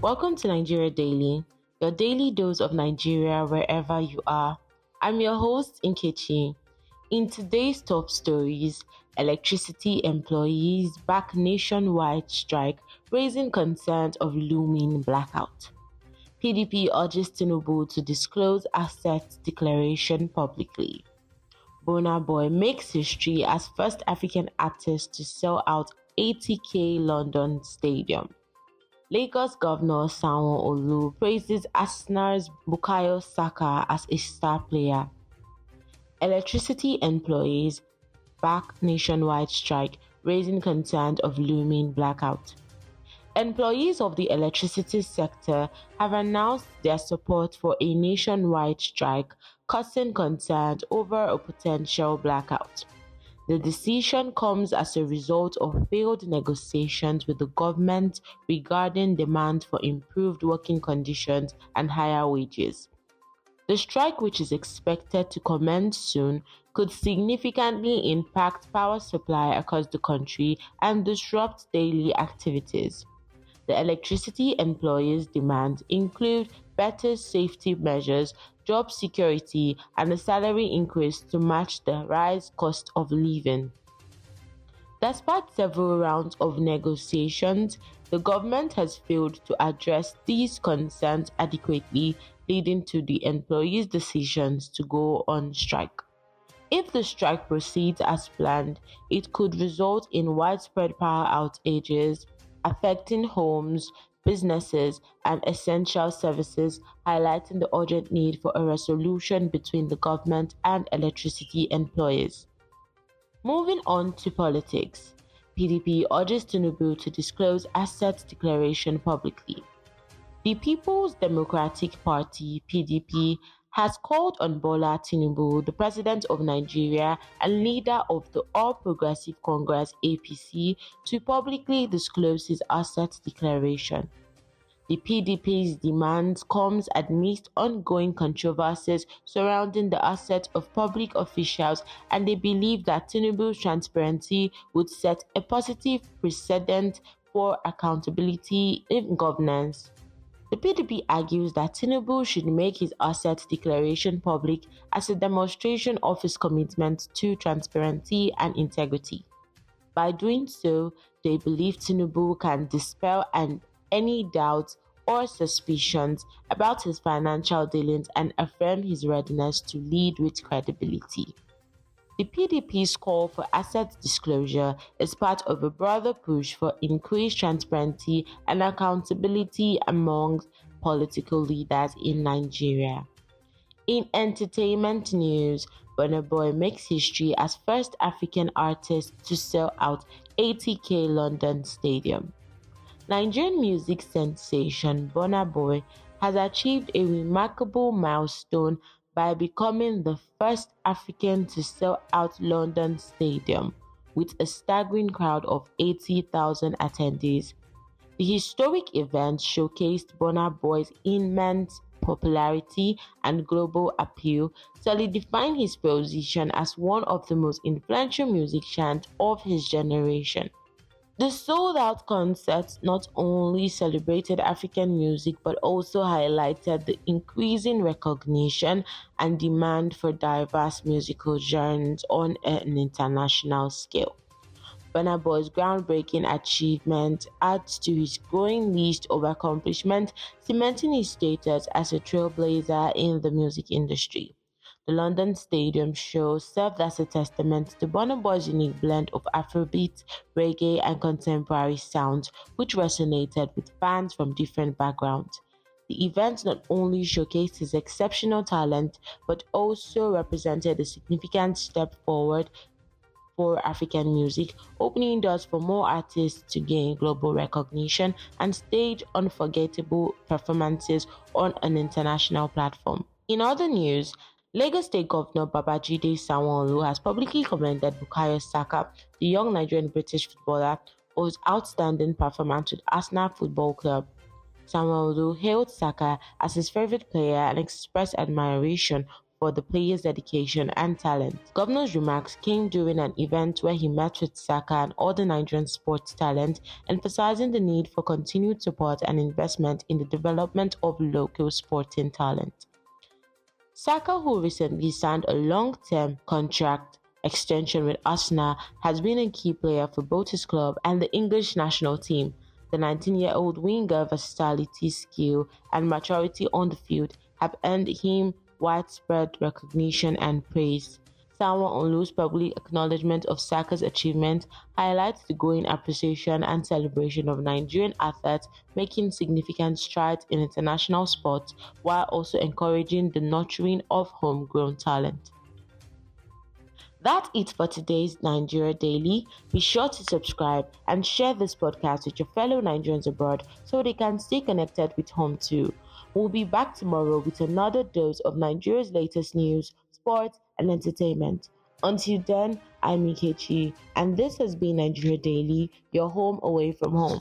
Welcome to Nigeria Daily, your daily dose of Nigeria wherever you are. I'm your host, Nkechi. In today's top stories, electricity employees back nationwide strike, raising concerns of looming blackout. PDP urges Tinubu to disclose asset declaration publicly. Burna Boy makes history as first African artist to sell out 80k London Stadium. Lagos Governor Sanwo-Olu praises Arsenal's Bukayo Saka as a star player. Electricity employees back nationwide strike, raising concerns of looming blackout. Employees of the electricity sector have announced their support for a nationwide strike, causing concerns over a potential blackout. The decision comes as a result of failed negotiations with the government regarding demand for improved working conditions and higher wages. The strike, which is expected to commence soon, could significantly impact power supply across the country and disrupt daily activities. The electricity employers' demands include better safety measures, job security, and a salary increase to match the rise cost of living. Despite several rounds of negotiations, the government has failed to address these concerns adequately, leading to the employees' decisions to go on strike. If the strike proceeds as planned, it could result in widespread power outages, affecting homes, businesses, and essential services, highlighting the urgent need for a resolution between the government and electricity employers. Moving on to politics, PDP urges Tinubu to disclose asset declaration publicly. The People's Democratic Party (PDP) has called on Bola Tinubu, the president of Nigeria and leader of the All Progressive Congress (APC), to publicly disclose his asset declaration. The PDP's demand comes amidst ongoing controversies surrounding the assets of public officials, and they believe that Tinubu's transparency would set a positive precedent for accountability in governance. The PDP argues that Tinubu should make his asset declaration public as a demonstration of his commitment to transparency and integrity. By doing so, they believe Tinubu can dispel and any doubts or suspicions about his financial dealings and affirm his readiness to lead with credibility. The PDP's call for asset disclosure is part of a broader push for increased transparency and accountability among political leaders in Nigeria. In entertainment news, Burna Boy makes history as first African artist to sell out 80k London Stadium. Nigerian music sensation Burna Boy has achieved a remarkable milestone by becoming the first African to sell out London Stadium with a staggering crowd of 80,000 attendees. The historic event showcased Burna Boy's immense popularity and global appeal, solidifying his position as one of the most influential musicians of his generation. The sold out concert not only celebrated African music but also highlighted the increasing recognition and demand for diverse musical genres on an international scale. Burna Boy's groundbreaking achievement adds to his growing list of accomplishments, cementing his status as a trailblazer in the music industry. The London Stadium show served as a testament to Burna Boy's unique blend of Afrobeat, reggae, and contemporary sounds, which resonated with fans from different backgrounds. The event not only showcased his exceptional talent, but also represented a significant step forward for African music, opening doors for more artists to gain global recognition and stage unforgettable performances on an international platform. In other news, Lagos State Governor Babajide Sanwo-Olu has publicly commended Bukayo Saka, the young Nigerian British footballer, for his outstanding performance with Arsenal Football Club. Sanwo-Olu hailed Saka as his favorite player and expressed admiration for the player's dedication and talent. Governor's remarks came during an event where he met with Saka and other Nigerian sports talent, emphasizing the need for continued support and investment in the development of local sporting talent. Saka, who recently signed a long-term contract extension with Arsenal, has been a key player for both his club and the English national team. The 19-year-old winger versatility, skill, and maturity on the field have earned him widespread recognition and praise. Sanwo-Olu's public acknowledgement of Saka's achievement highlights the growing appreciation and celebration of Nigerian athletes making significant strides in international sports while also encouraging the nurturing of homegrown talent. That's it for today's Nigeria Daily. Be sure to subscribe and share this podcast with your fellow Nigerians abroad so they can stay connected with home too. We'll be back tomorrow with another dose of Nigeria's latest news, sports, and entertainment. Until then, I'm Ikechi, and this has been Nigeria Daily, your home away from home.